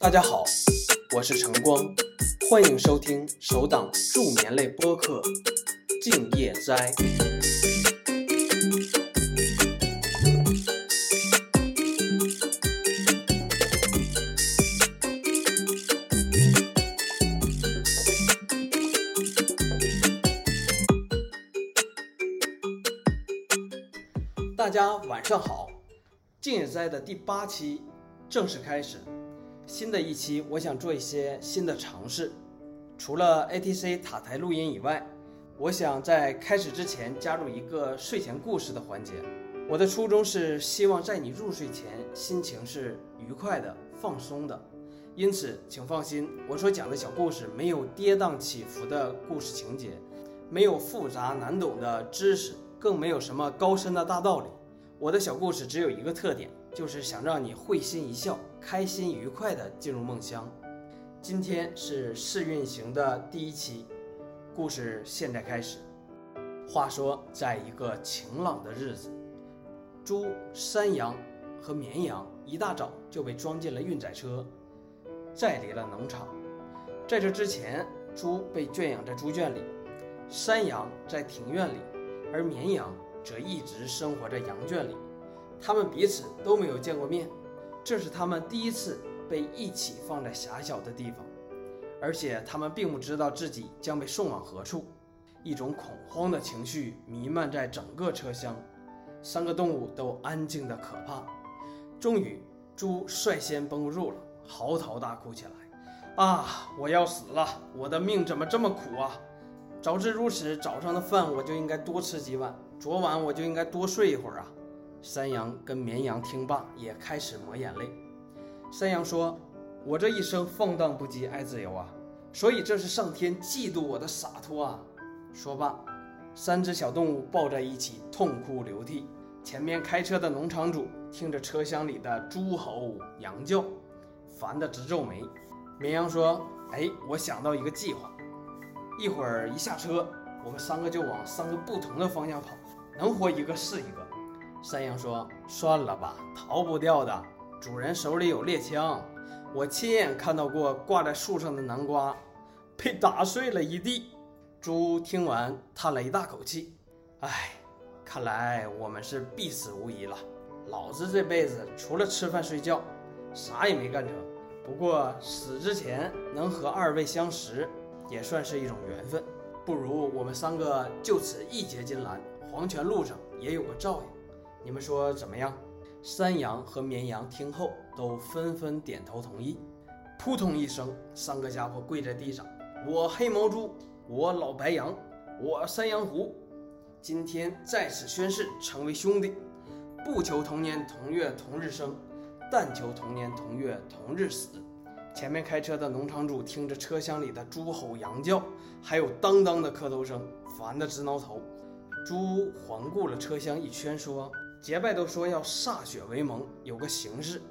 大家好，我是晨光，欢迎收听首档助眠类播客《静夜斋》。大家晚上好，静夜斋的第八期正式开始。新的一期，我想做一些新的尝试。除了 ATC 塔台录音以外，我想在开始之前加入一个睡前故事的环节。我的初衷是希望在你入睡前，心情是愉快的、放松的。因此，请放心，我所讲的小故事没有跌宕起伏的故事情节，没有复杂难懂的知识，更没有什么高深的大道理。我的小故事只有一个特点。就是想让你会心一笑，开心愉快地进入梦乡。今天是试运行的第一期，故事现在开始。话说，在一个晴朗的日子，猪、山羊和绵羊一大早就被装进了运载车，载离了农场。在这之前，猪被圈养在猪圈里，山羊在庭院里，而绵羊则一直生活在羊圈里。他们彼此都没有见过面，这是他们第一次被一起放在狭小的地方，而且他们并不知道自己将被送往何处。一种恐慌的情绪弥漫在整个车厢，三个动物都安静的可怕。终于，猪率先绷不住了，嚎啕大哭起来：“啊，我要死了！我的命怎么这么苦啊？早知如此，早上的饭我就应该多吃几碗，昨晚我就应该多睡一会儿啊！”山羊跟绵羊听罢，也开始抹眼泪。山羊说：“我这一生放荡不羁，爱自由啊，所以这是上天嫉妒我的洒脱啊。”说罢，三只小动物抱在一起痛哭流涕。前面开车的农场主听着车厢里的猪吼羊叫，烦得直皱眉。绵羊说：“哎，我想到一个计划，一会儿一下车，我们三个就往三个不同的方向跑，能活一个是一个。”山羊说：“算了吧，逃不掉的。主人手里有猎枪，我亲眼看到过挂在树上的南瓜被打碎了一地。”猪听完叹了一大口气：“唉，看来我们是必死无疑了。老子这辈子除了吃饭睡觉，啥也没干成。不过死之前能和二位相识，也算是一种缘分。不如我们三个就此义结金兰，黄泉路上也有个照应。”你们说怎么样？山羊和绵羊听后都纷纷点头同意。扑通一声，三个家伙跪在地上：“我黑毛猪，我老白羊，我山羊胡，今天在此宣誓，成为兄弟，不求同年同月同日生，但求同年同月同日死。”前面开车的农场主听着车厢里的猪吼羊叫，还有当当的磕头声，烦得直挠头。猪环顾了车厢一圈，说。结拜都说要歃血为盟，有个形式。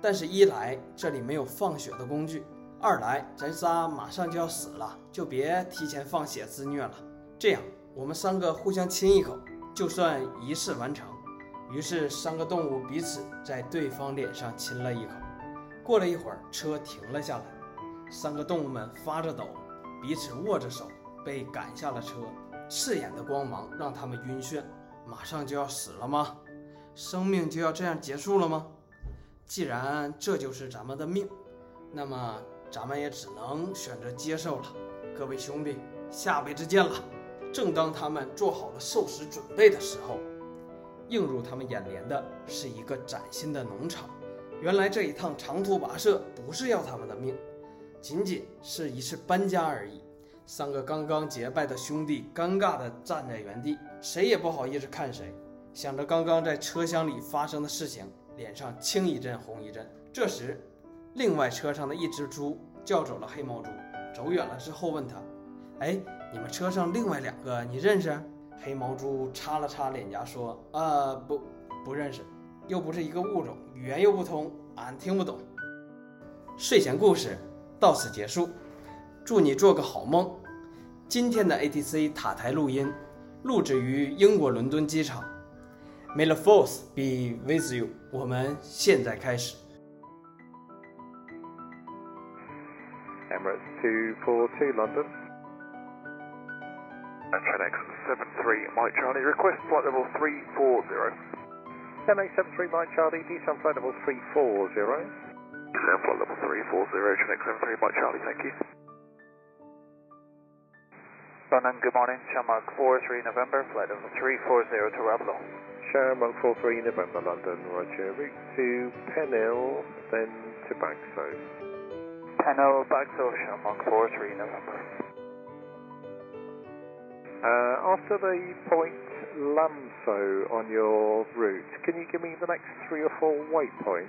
但是，一来这里没有放血的工具，二来咱仨马上就要死了，就别提前放血自虐了。这样，我们三个互相亲一口，就算仪式完成。于是，三个动物彼此在对方脸上亲了一口。过了一会儿，车停了下来，三个动物们发着抖，彼此握着手，被赶下了车。刺眼的光芒让他们晕眩。马上就要死了吗？生命就要这样结束了吗？既然这就是咱们的命，那么咱们也只能选择接受了。各位兄弟，下辈子见了。正当他们做好了受死准备的时候，映入他们眼帘的是一个崭新的农场。原来这一趟长途跋涉不是要他们的命，仅仅是一次搬家而已。三个刚刚结拜的兄弟尴尬地站在原地，谁也不好意思看谁。想着刚刚在车厢里发生的事情，脸上青一阵红一阵。这时，另外车上的一只猪叫走了黑毛猪，走远了之后问他：“哎，你们车上另外两个你认识？”黑毛猪擦了擦脸颊说：“啊，不，不认识，又不是一个物种，语言又不通，俺听不懂。”睡前故事到此结束。祝你做个好梦。今天的 ATC 塔台录音录制于英国伦敦机场。May the force be with you。我们现在开始。 0242 London. Tranex 73 Mike Charlie, request flight level 340. 1073 Mike Charlie, descend flight level 340. Descend flight level 340, Tranex 73 Mike Charlie, thank you. London, good morning, Shamrock 43 November, flight level 340 to Ravelo. Shamrock 43 November London, roger. Route to Penhill, then to Bagso. Penhill, Bagso, Shamrock 43 November. Uh, after the point Lamso on your route, can you give me the next three or four waypoints?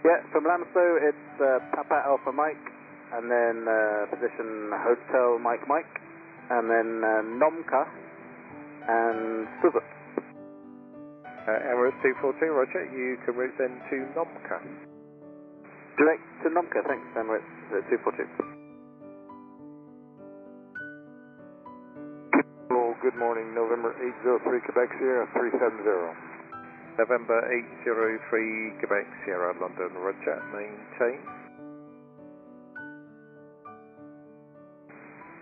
Yeah, from Lamso it's uh, Papa Alpha Mike, and then uh, position Hotel Mike Mike, and then uh, Nomka and Suzuki. Uh, Emirates 242, roger. You can route then to Nomka. Direct to Nomka, thanks, Emirates uh, 242. Hello, good morning, November 803 Quebec Sierra 370. November 803 Quebec Sierra London, roger. Maintain.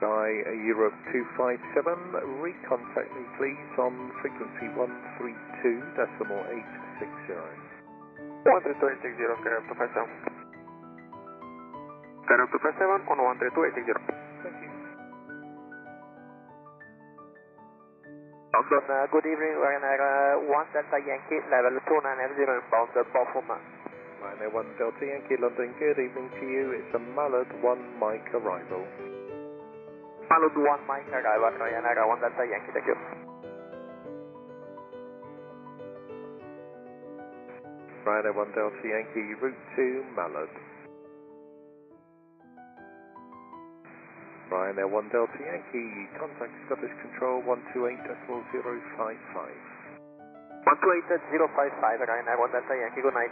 Sky Europe 257, recontact me please on frequency 132 decimal 860. 13280, Skyrock 257. Skyrock 257 on 13280. Thank you. London, uh, good evening, Ryanair uh, 1 Delta Yankee, level 2990 inbound, Bofuma. Ryanair 1 Delta Yankee London, good evening to you. It's a Mallard 1 Mike arrival. Malud 1 Mike arrival, Ryanair 1 Delta Yankee, thank you. Ryanair 1 Delta Yankee, route to Mallard. Ryanair 1 Delta Yankee, contact Scottish Control 128.055. 128.055, Ryanair 1 Delta Yankee, good night.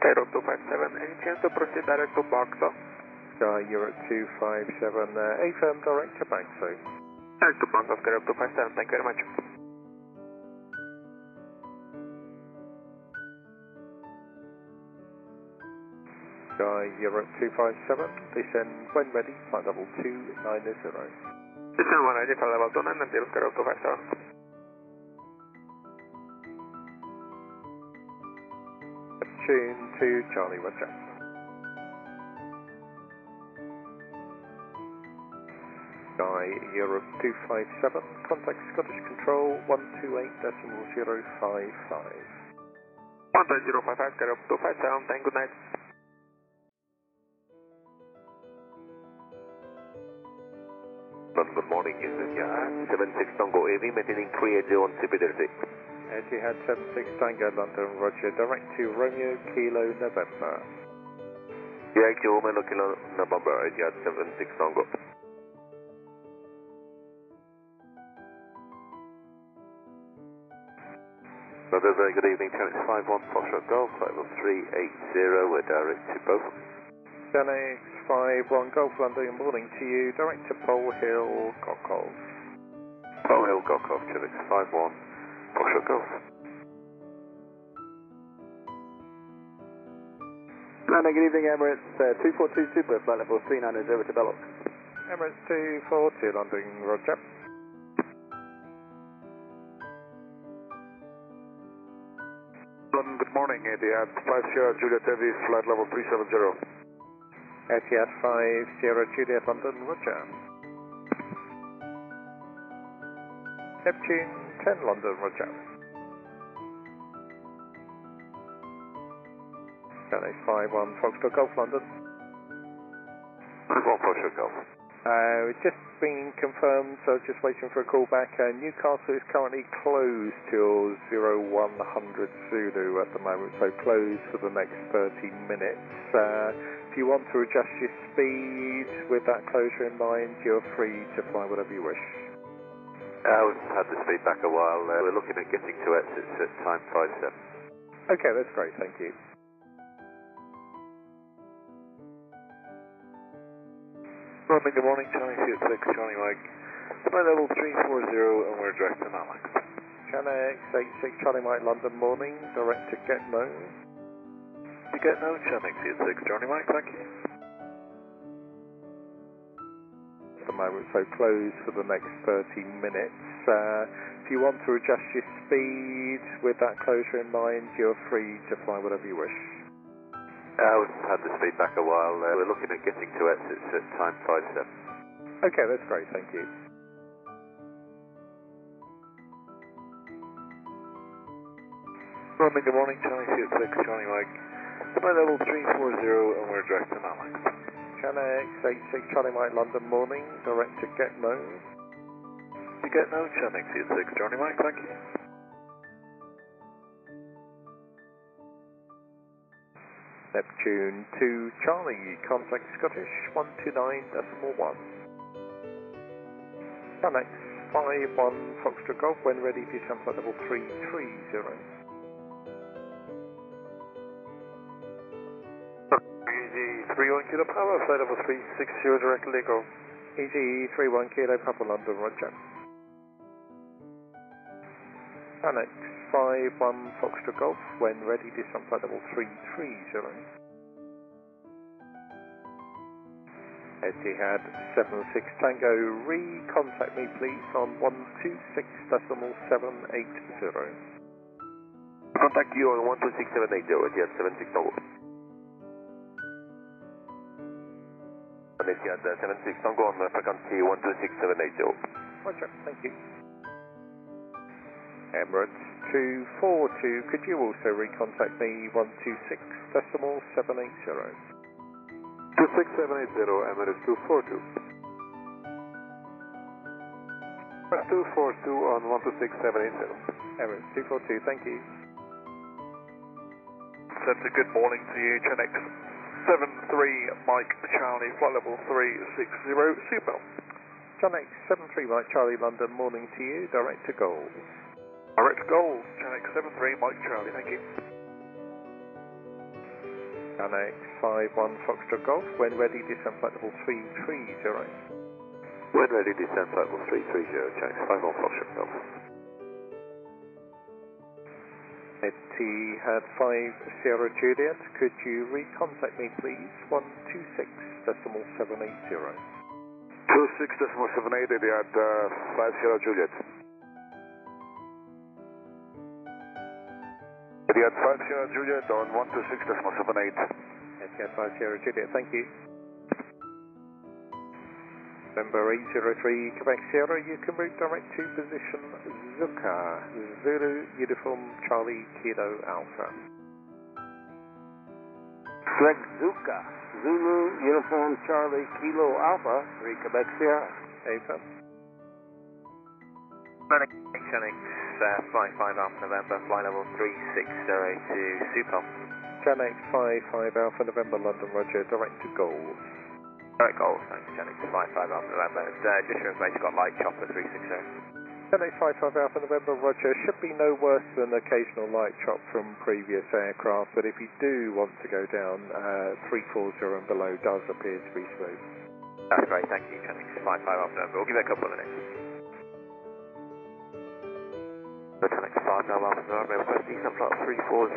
Skyrock 257, any chance to proceed direct to Bagso? Sky Europe 257, uh, AFM direct to Bagso. Direct to Bagso, Skyrock 257, thank you very much. Sky Europe 257, descend when ready, flight level 290. Descend one ready, flight level 290, Skyrock 257. Tune to Charlie Roger. Sky Europe 257, contact Scottish Control 128.055. 12055, Skyrock 257, thank good night. Good morning, India. 76 Tango AV, maintaining 380 on CP36. Etihad 76 Tango London Roger, direct to Romeo Kilo November. Yankee Romeo Kilo November, Etihad 76 Tango. Another very good evening, Tennis 51 Foxtrot Golf, flight level 380, we're direct to both. Denix 51 Golf London, morning to you, direct to Pole Hill, Cockles. Pole Hill Gokov, Tennis 51 Foxtrot Golf. London, good evening, Emirates uh, 242 Super, flight level 390 to Belloc. Emirates 242 London Roger. London, good morning, Etihad 5 Sierra Juliet Heavy, flight level 370. Etihad 5 Sierra Juliet London Roger. Neptune 10 London Roger. Denix 51 Foxtrot Golf London. 51 Foxtrot Golf. Uh, just been confirmed, so just waiting for a call back. Uh, Newcastle is currently closed till 0100 Zulu at the moment, so closed for the next 30 minutes. Uh, if you want to adjust your speed with that closure in mind, you're free to fly whatever you wish. Uh, we've had the speed back a while. Uh, we're looking at getting to exits at time 57. Okay, that's great, thank you. Good morning, Charlie 6, Charlie Mike. Flight level 340 and we're direct to Malik. Channel X86 Charlie Mike London morning, direct to Getmo. get now, Channex 86 Johnny Mike, thank you. At the moment, so closed for the next 30 minutes. Uh, if you want to adjust your speed with that closure in mind, you're free to fly whatever you wish. Uh, we've had the speed back a while. Uh, we're looking at getting to exits at time 57. Okay, that's great, thank you. Roaming, good morning, Channex 86 Johnny Mike. Flight level 340 and we're direct to Malik. Channex 86 Charlie Mike London morning, direct to Getmo. You get now, Channex 86 Johnny Mike, thank you. Neptune to Charlie, contact Scottish 129.1. Channex 51 Foxtrot Golf, when ready, descend flight level 330. Easy 31 Kilo Power, flight level 360 direct Lego. Easy 31 Kilo Papa London, Roger. Annex 51 Foxtrot Golf, when ready, descend flight level 330. Etihad 76 Tango, re-contact me please on 126.780. Contact you on 126780 Etihad 76 Tango. Etihad uh, 76 Tango on frequency 126780. Roger, thank you. Emirates 242, could you also recontact me 126.780? 26780, Emirates 242. Emirates 242 on 126780. Emirates 242, thank you. Centre, good morning to you, Channex 73 Mike Charlie, flight level 360, seatbelt. John X 73 Mike Charlie London, morning to you, direct to goals. Direct goals, Channex 73 Mike Charlie, thank you. X 51 Foxtrot Golf, when ready, descend flight level 330. When ready, descend flight level 330, Channex 51 Foxtrot Golf. Etihad 5 Sierra Juliet, could you recontact me please, 126.780. 26.78 Etihad uh, 5 Sierra Juliet. Etihad 5 Sierra Juliet on 126.78. Etihad 5 Sierra Juliet, thank you. November 803 Quebec Sierra, you can route direct to position Zuka, Zulu Uniform Charlie Kilo Alpha. Greg Zuka, Zulu Uniform Charlie Kilo Alpha, 3 Quebec Sierra. Ava. Channex uh, flight 5 Alpha November, flight level 360 to Supel. Channex 55 Alpha November London Roger, direct to goals. Direct goals, thanks Channex flight 5 Alpha November. And, uh, just for information, got light chopper 360. Channex 55 Alpha November Roger, should be no worse than occasional light chop from previous aircraft, but if you do want to go down, uh, 340 and below does appear to be smooth. That's great, thank you Channex flight 5 Alpha November. We'll give it a couple of minutes. Channex 5 Alpha November, request descent flight 340.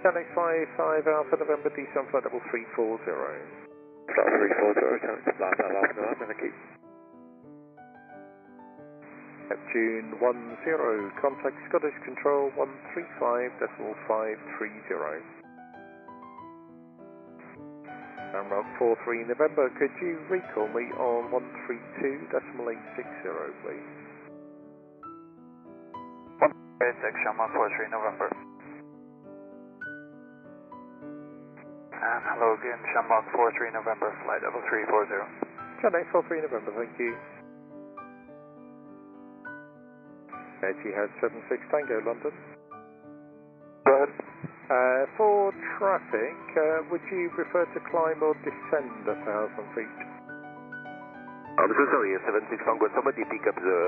Channex 55 Alpha November descent flight level 340. Flight 340, Channex 5 Alpha November, thank you. Neptune 10, contact Scottish Control 135.530. Amrock 43 November, could you recall me on 132.860 please? Six Shamrock 43 November. And hello again, Shamrock 43 November, flight level 340. Channix 43 November, thank you. Etihad 76 Tango London. Go ahead. Uh, for traffic, uh, would you prefer to climb or descend a thousand feet? I'm so sorry, 76 Tango. Somebody pick up the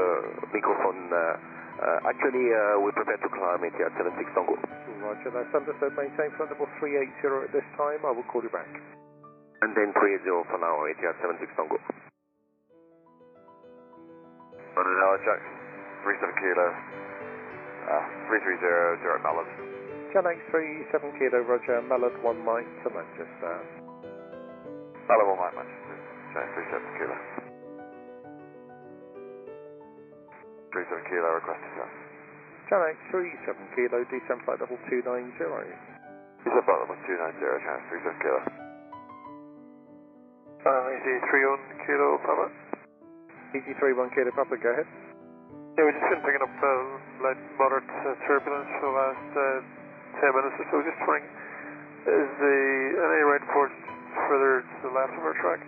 microphone. Uh, uh, actually, uh, we prefer to climb it at 76 Tango. Roger, that's understood. Maintain flight level 380 at this time. I will call you back. And then 30 for now, Etihad 76 Tango. Run it out, check. 37 kilo. Uh, 330, direct balance. Channel 3, 7 Kilo, Roger, Mallard 1 Mike to Manchester. Mallard 1 Mike, Manchester. Channel 3, 7 Kilo. 37 Kilo, requested, sir. Channel 3, 7 Kilo, descend flight level 290. Descend flight level 290, Channel 3, 7 Kilo. Uh, easy 31 Kilo, Papa. Easy 31 Kilo, Papa, go ahead. Yeah, we've just been picking up uh, light moderate uh, turbulence for the last uh, 10 minutes or so. Just trying, is the any right port further to the left of our track?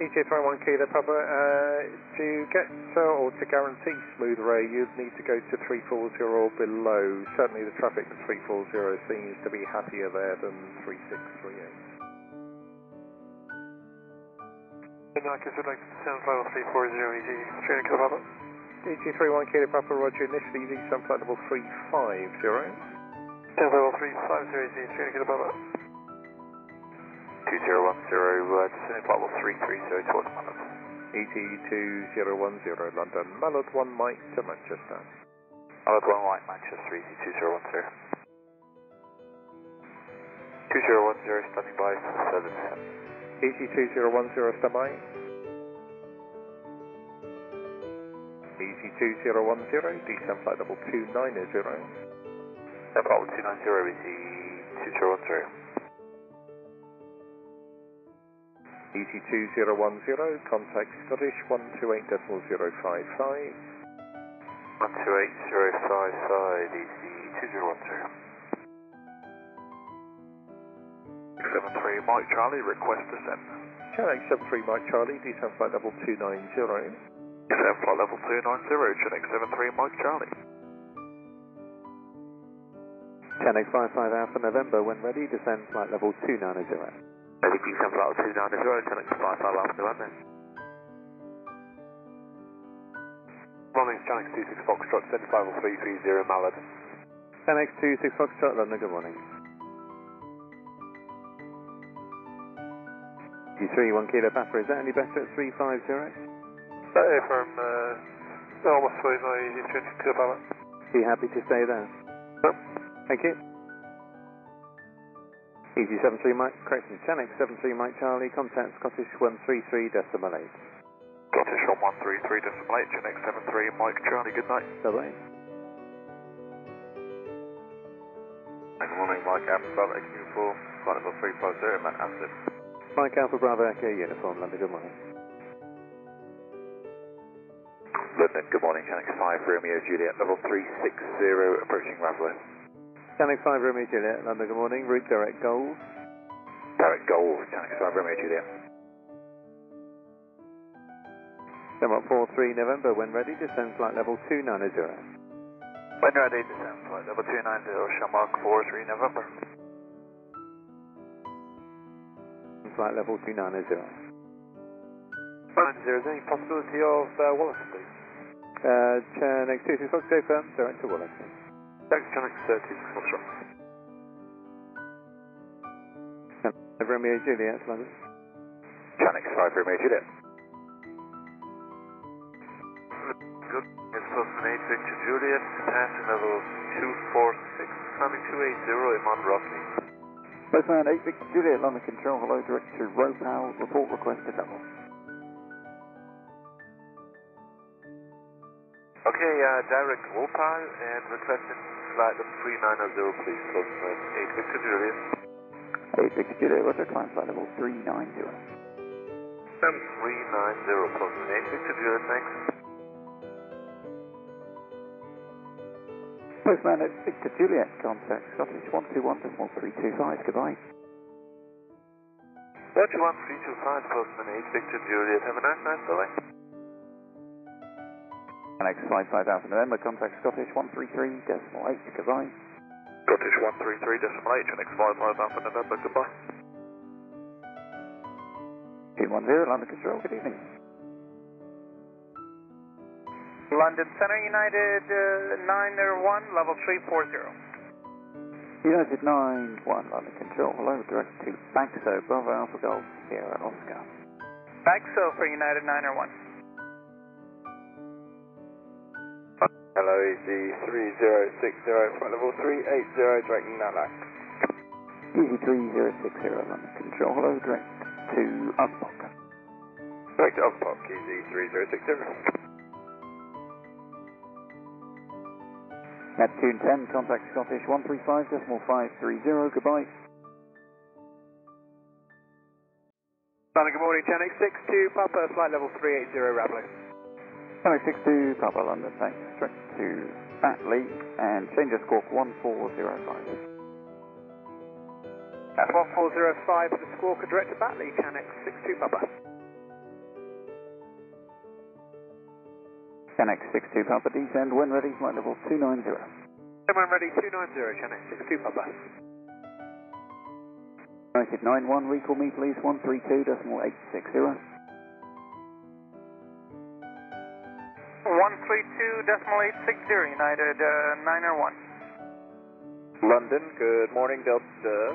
EJ 21 Kilo, Papa, uh, to get uh, or to guarantee smooth ray, you'd need to go to 340 or below. Certainly the traffic to 340 seems to be happier there than 3638. In that case, we'd like to send flight level 340, easy, training Kilo Papa. EG 31 Kilo Papa Roger, initially descend flight level 350. Send flight level 350, easy, training Kilo Papa. 2010, uh, Sydney towards Mallet. ET2010, London. Mallet 1 Mike to Manchester. Mallet 1 Mike, Manchester, ET2010. 2010, standing by, 7. ET2010, standby. ET2010, descend flight level 2990. level 290, ET2010. ET2010, contact Scottish 128.055. 128055, ET2010. 73 Mike Charlie, request descent. Channel 73 Mike Charlie, descent flight level 290. Descent flight level 290, Channel 73 Mike Charlie. 10 X 55 Alpha November, when ready, descend flight level 290. Ready, descend flight level 290, Chinook 55 Alpha November. Morning, Chinook 26 Foxtrot, descend flight level 330 Mallard. 10x26 Foxtrot, London, good morning. G3, 1 Kilo Papa, is that any better at 350? Uh, from uh, almost fine now, easy 22 Papa. Are you happy to stay there? Yep. Thank you. Easy 73 Mike, correction, Channel 73 Mike Charlie, contact Scottish 133 decimal 8. Scottish 133 decimal 8, Chinook 73 Mike Charlie, good night. Bye bye. Good morning, Mike Alpha Bravo, Q4, flight level 350, Matt Aston. Mike Alpha Bravo Echo Uniform, London, good morning. London, good morning, Chinook 5 Romeo Juliet, level 360, approaching Ravelo. Channel 5 Romeo Juliet, London, good morning. Route direct gold. Direct Gold, Chinook 5 Romeo Juliet. Denmark 43 November, when ready, descend flight level 290. When ready, descend flight level 290, Shamrock 43 November. Flight level 290. 90, is any possibility of uh, Wallace, please? Uh, Channel 26 Fox, go firm, direct to Wallace. Thanks, Chinook 30, Foxtrot. Romeo Juliet, London. Chinook 5 Romeo Juliet. Good. It's Postman 8 Victor Juliet, passing level 246, climbing 280 in Mount Rockney. Postman 8 Victor Juliet, London Control, hello, direct to Ropow, report requested level. Okay, uh, direct Wopal and requesting flight of 390, please, Postman 8 Victor Juliet. 8 Victor Juliet, what's our climb flight level 390? Um, 390, Postman 8 Victor Juliet, thanks. Postman 8 Victor Juliet, contact Scottish 121.325, goodbye. 11325, Postman 8 Victor Juliet. Have a nice night, bye. Alex 55 Alpha November, contact Scottish 133 decimal 8, goodbye. Scottish 133 decimal 8, next 55 Alpha November, goodbye. 210, London Control, good evening. London Center United uh, 901, level 340. United 91, London Control, hello, direct to Baxo, Bravo Alpha Golf, Sierra Oscar. Baxo for United 901. LOEG 3060, front level 380, direct Nala. Easy 3060, London control, hello, direct to Upbock. Direct to Upbock, Easy 3060. Neptune 10, contact Scottish 135.530, goodbye. London, good morning, Channel 2 Papa, flight level 380, Rablo. 1062 Papa London, thanks. Direct to Batley and change of squawk 1405. At 1405 for the squawker direct to Batley, Channex 62 Papa. Channex 62 Papa, descend when ready, flight level 290. When ready, 290, Channex 62 Papa. United 91, recall me please, 132.860. 132.860, United uh, 901. London, good morning, Delta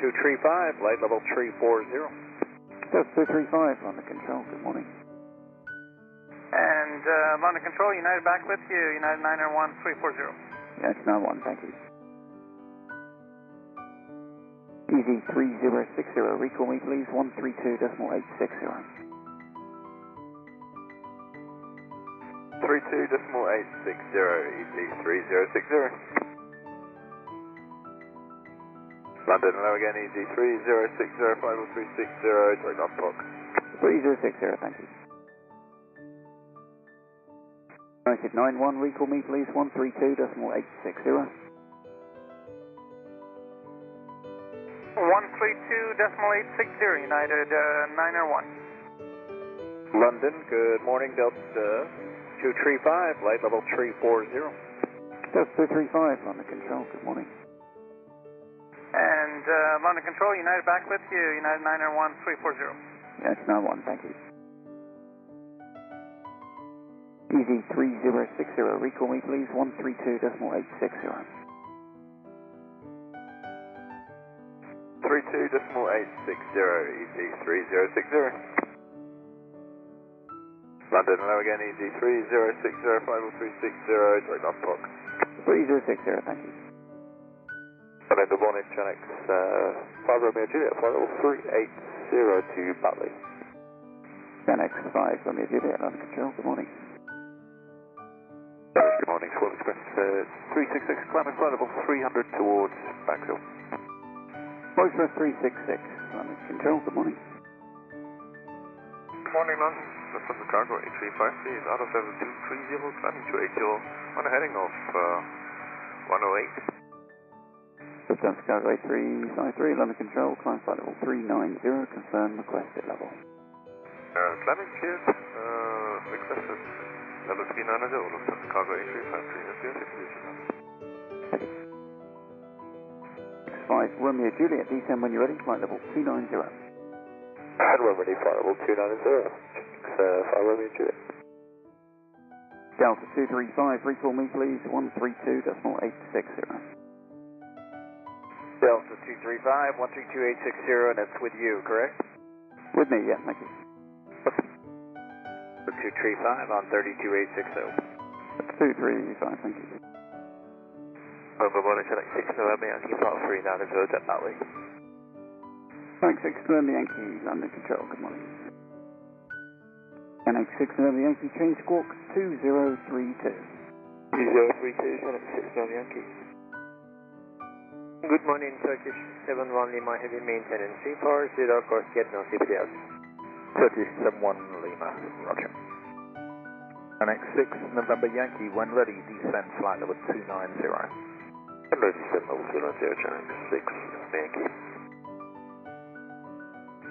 235, light level 340. Delta 235, London Control, good morning. And uh, London Control, United back with you, United 901 340. Yes, no one, thank you. Easy 3060, recall me please, 132.860. 32.860, easy 3060. London, hello again, easy 3060, flight level 360, direct Uspok. 3060, thank you. United 91, recall me please, 132.860. 132.860, United uh, 901. London, good morning, Delta 235, light level 340. That's 235, London Control, good morning. And uh, London Control, United back with you, United 901 340. Yes, no one, thank you. Easy 3060, recall me please, 132.860. 32.860, easy 3060. London, hello again, easy 3060, flight level 360, direct Uspok. 3060, thank you. Hello, good morning, Channex uh, 5 Romeo Juliet, flight level 380 to Batley. Channex 5, Romeo Juliet, London Control, good morning. Good morning, Swell Express uh, 366, climbing flight level 300 towards Backhill. Roy Express 366, London Control, good morning. Good morning, London. Lufthansa Cargo 8350 is out of level 230, climbing to 80 on a heading of uh, 108. Lufthansa Cargo 8353, London Control, climb flight level 390, confirm requested level. Uh, climbing cleared, uh, requested level 390, Lufthansa Cargo 8353, that's your situation. X5 Romeo Juliet, descend when you're ready, flight level 290. And we're ready, flight level 290. Uh, 5 Romeo Juliet. Delta 235, recall me please, 132.860. Delta 235, 132.860, and that's with you, correct? With me, yeah, thank you. 235 on 32860. That's 235, thank you. Good morning, Channex 6 November, Yankee flight 390, at Batley. Thanks, 6 November Yankee, London Control, good morning. NX 6 November Yankee, change squawk 2032. 2032, Channex 6 November Yankee. Good morning, Turkish 71 Lima Heavy Maintenance. 340, course get no CPDS. Turkish 71 Lima, roger. Annex 6 November Yankee, when ready, descend flight level 290. Hello, descend level 290, Channex 6 Yankee.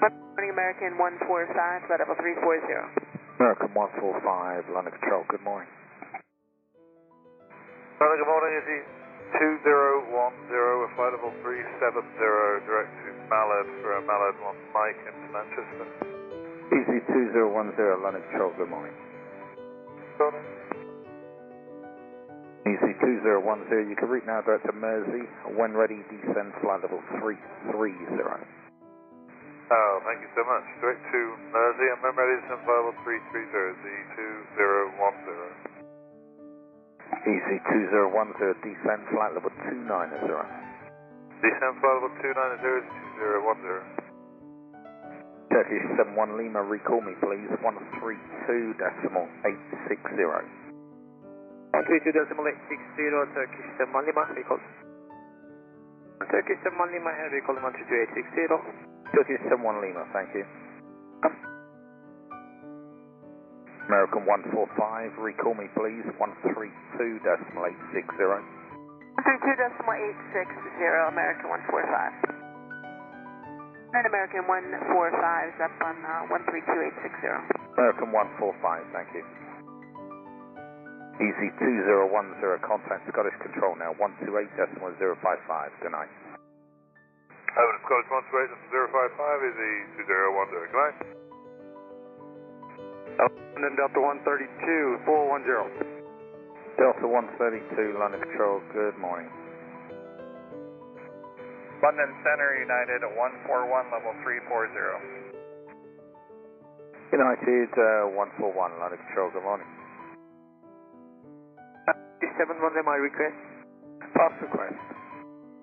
Morning American 145, flight level 340. American 145, London Control, good morning. Hello, good morning, is he 2010 with flight level 370, direct to Mallard for a Mallard 1 Mike into Manchester. Easy 2010, London Control, good morning. Morning. Easy 2010, you can route now direct to Mersey. When ready, descend flight level 330. Oh, thank you so much. Direct to Mersey and then ready to flight level 330, Z2010. Easy 2010, descend flight level 290. Descend flight level 290 is 2010. Turkish 71 Lima, recall me please, 132 decimal 860. 132 decimal 860, Turkish 71 Lima, recall. Turkish 71 Lima, and recall 132 860. Turkish 71 Lima, thank you. American 145, recall me please, 132 decimal 860. 132 decimal 860, American 145. And American 145 is up on uh, 132860. American 145, thank you. Easy 2010, contact Scottish Control now, 128 decimal 055, good night. Hello, Scottish 128 055 is the 2010. Good night. London Delta 132, 410. Delta 132, London Control, good morning. London Center United at 141, level 340. United uh, 141, London Control, good morning. 7 Lima, request. Pass request.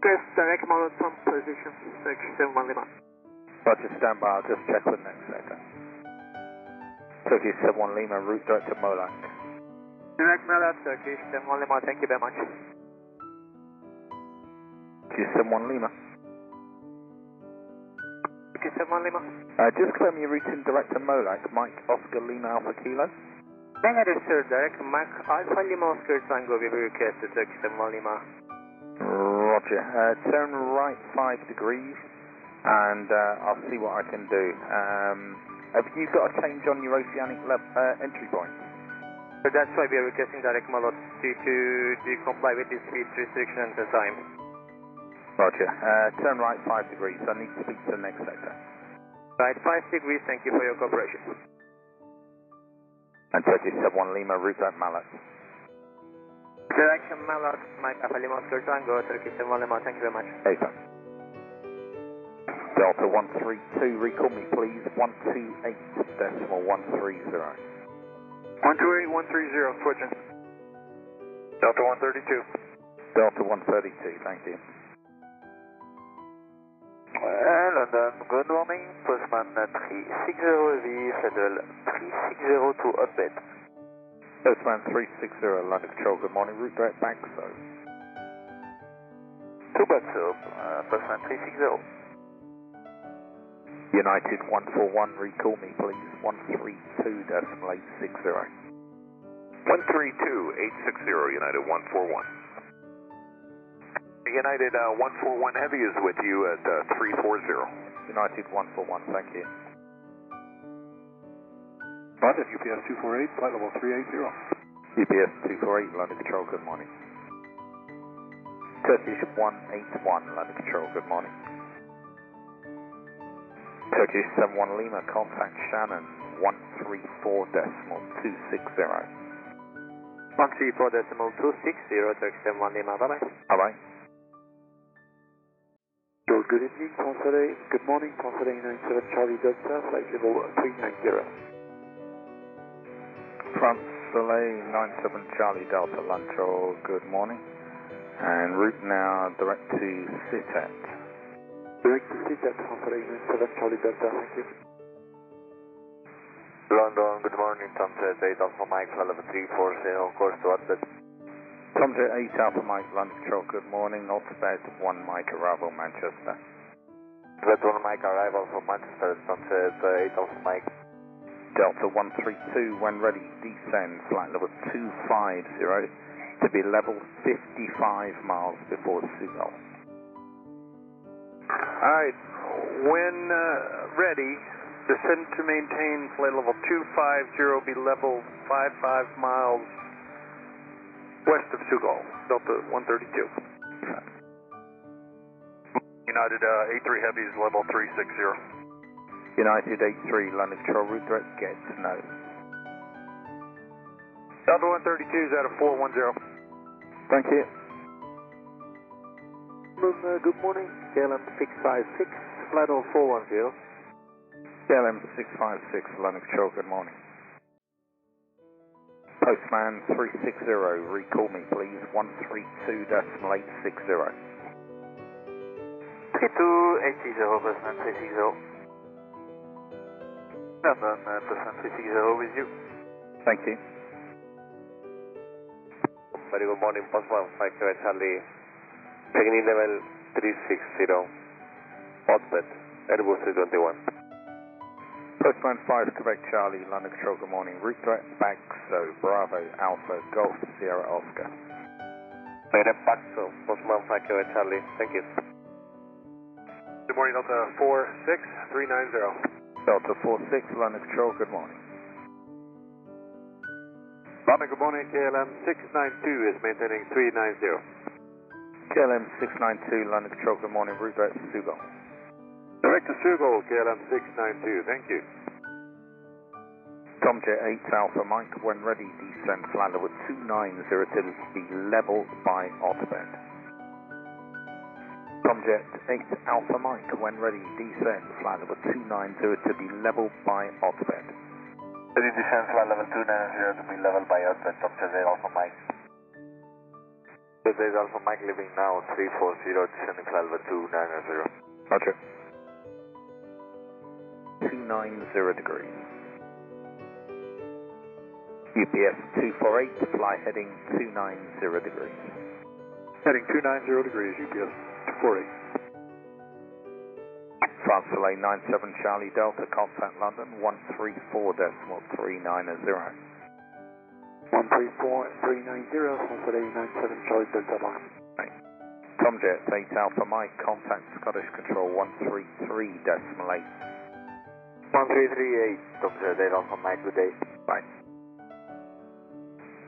Request direct model from position, 7 Lima. Roger, stand by, I'll just check with next sector. Turkish 71 Lima, route direct to Molag. Direct Mela, Turkish 7 Lima, thank you very much. 71 Lima. Turkish 7 Lima. Uh, just confirm you're routing direct to Molag, Mike Oscar Lima Alpha Kilo. Negative, sir. Direct Mac Alpha Lima Oscar Tango, we request to Turkish 7 Lima. Roger. Uh, turn right 5 degrees and uh, I'll see what I can do. Um, have you got a change on your oceanic level, uh, entry point? So that's why we are requesting direct model to, to, to comply with this speed restriction at the time. Roger. Uh, turn right 5 degrees. I need to speak to the next sector. Right, 5 degrees. Thank you for your cooperation. And Turkish 71 Lima, route Malat. Direction Malat, Mike Alpha Lima Oscar Tango, Turkish 7 Lima. Thank you very much. Over. Delta 132, recall me please, 128 decimal 130. 128, 130, switching. Delta 132. Delta 132, thank you. Uh, London, good morning. Postman 360V, schedule 360 to update. Postman 360, London Control, good morning. Route direct back, so. To Batsoap, uh, Postman 360. United 141, recall me please, 132 decimal 860. 132, 860, United 141. United uh, 141 Heavy is with you at uh, 340. United 141, thank you. London, UPS 248, flight level 380. UPS 248, London Control, good morning. Turkish 181, London Control, good morning. Turkish 71 Lima, contact Shannon, 134 decimal 260. 134 decimal 260, Turkish 7 Lima. Bye bye. Bye bye. So good evening, Consulate. Good morning, Consulate 97 Charlie Delta, flight level 390. France Soleil 97 Charlie Delta, Lancho, good morning. And route now direct to Sitet. Direct to Sitet, Consulate 97 Charlie Delta, thank you. London, good morning. Tom says 8 Alpha Mike, flight level 340, course to update. Tomjet 8 Alpha Mike, London Control, good morning. Altisped 1 Mike, arrival Manchester. Flight 1 Mike, arrival from Manchester, Tom says 8 Alpha Mike. Delta 132, when ready, descend flight level 250 to be level 55 miles before Seagull. Alright, when uh, ready, descend to maintain flight level 250, be level 55 miles west of Sugal, Delta 132. United uh, 83 Heavy is level 360. United 83, London Control, route direct, get to know. Delta 132 is at a 410. Thank you. Uh, good morning, KLM 656, flight level 410. KLM 656, London Control, good morning. Postman 360, recall me please, 132 decimal 860. 32860, Postman 360. London, uh, Postman 360 with you. Thank you. Very good morning, Postman 5 Quebec Charlie. Checking level 360. Hotbed, Airbus 321. Postman 5 Quebec Charlie, London Control, good morning. Route direct back, Bravo Alpha Golf Sierra Oscar. Made a Paxo, Postman 5 Quebec Charlie. Thank you. Good morning, Delta 46390. Delta 46, London Control, good morning. London, good morning. KLM 692 is maintaining 390. KLM 692, London Control, good morning. Route direct Sugol. Direct to Sugol, KLM 692. Thank you. Tomjet 8 Alpha Mike, when ready, descend flight with 290 to be level by Autobed. Tomjet 8 Alpha Mike, when ready, descend flight level 290 to be level by Autobed. Ready descend flight level 290 to be level by Autobed, Tomjet 8 Alpha Mike. Tomjet 8 Alpha Mike leaving now 340, descending flight level 290. Roger. 290 degrees. UPS 248, fly heading 290 degrees. Heading 290 degrees, UPS 248. Transfer 97 Charlie Delta, contact London 134 decimal 390. 134390, Transfer 97 Charlie Delta Box. Tomjet 8 Alpha Mike, contact Scottish Control 133 decimal 8. 1338, Tomjet 8 Alpha Mike, good day. Bye.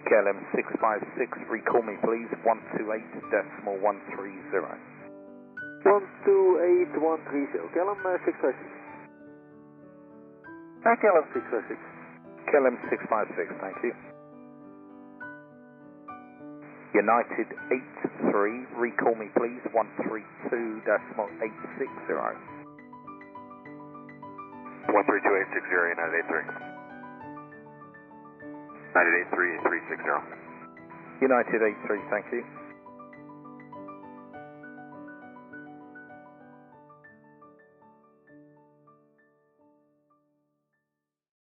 KLM 656, recall me please, 128 decimal 130. 128130, KLM uh, 656. Uh, KLM 656. KLM 656, thank you. United 83, recall me please, 132 decimal 860. 132860, United 83. United 83 360. United 83, thank you.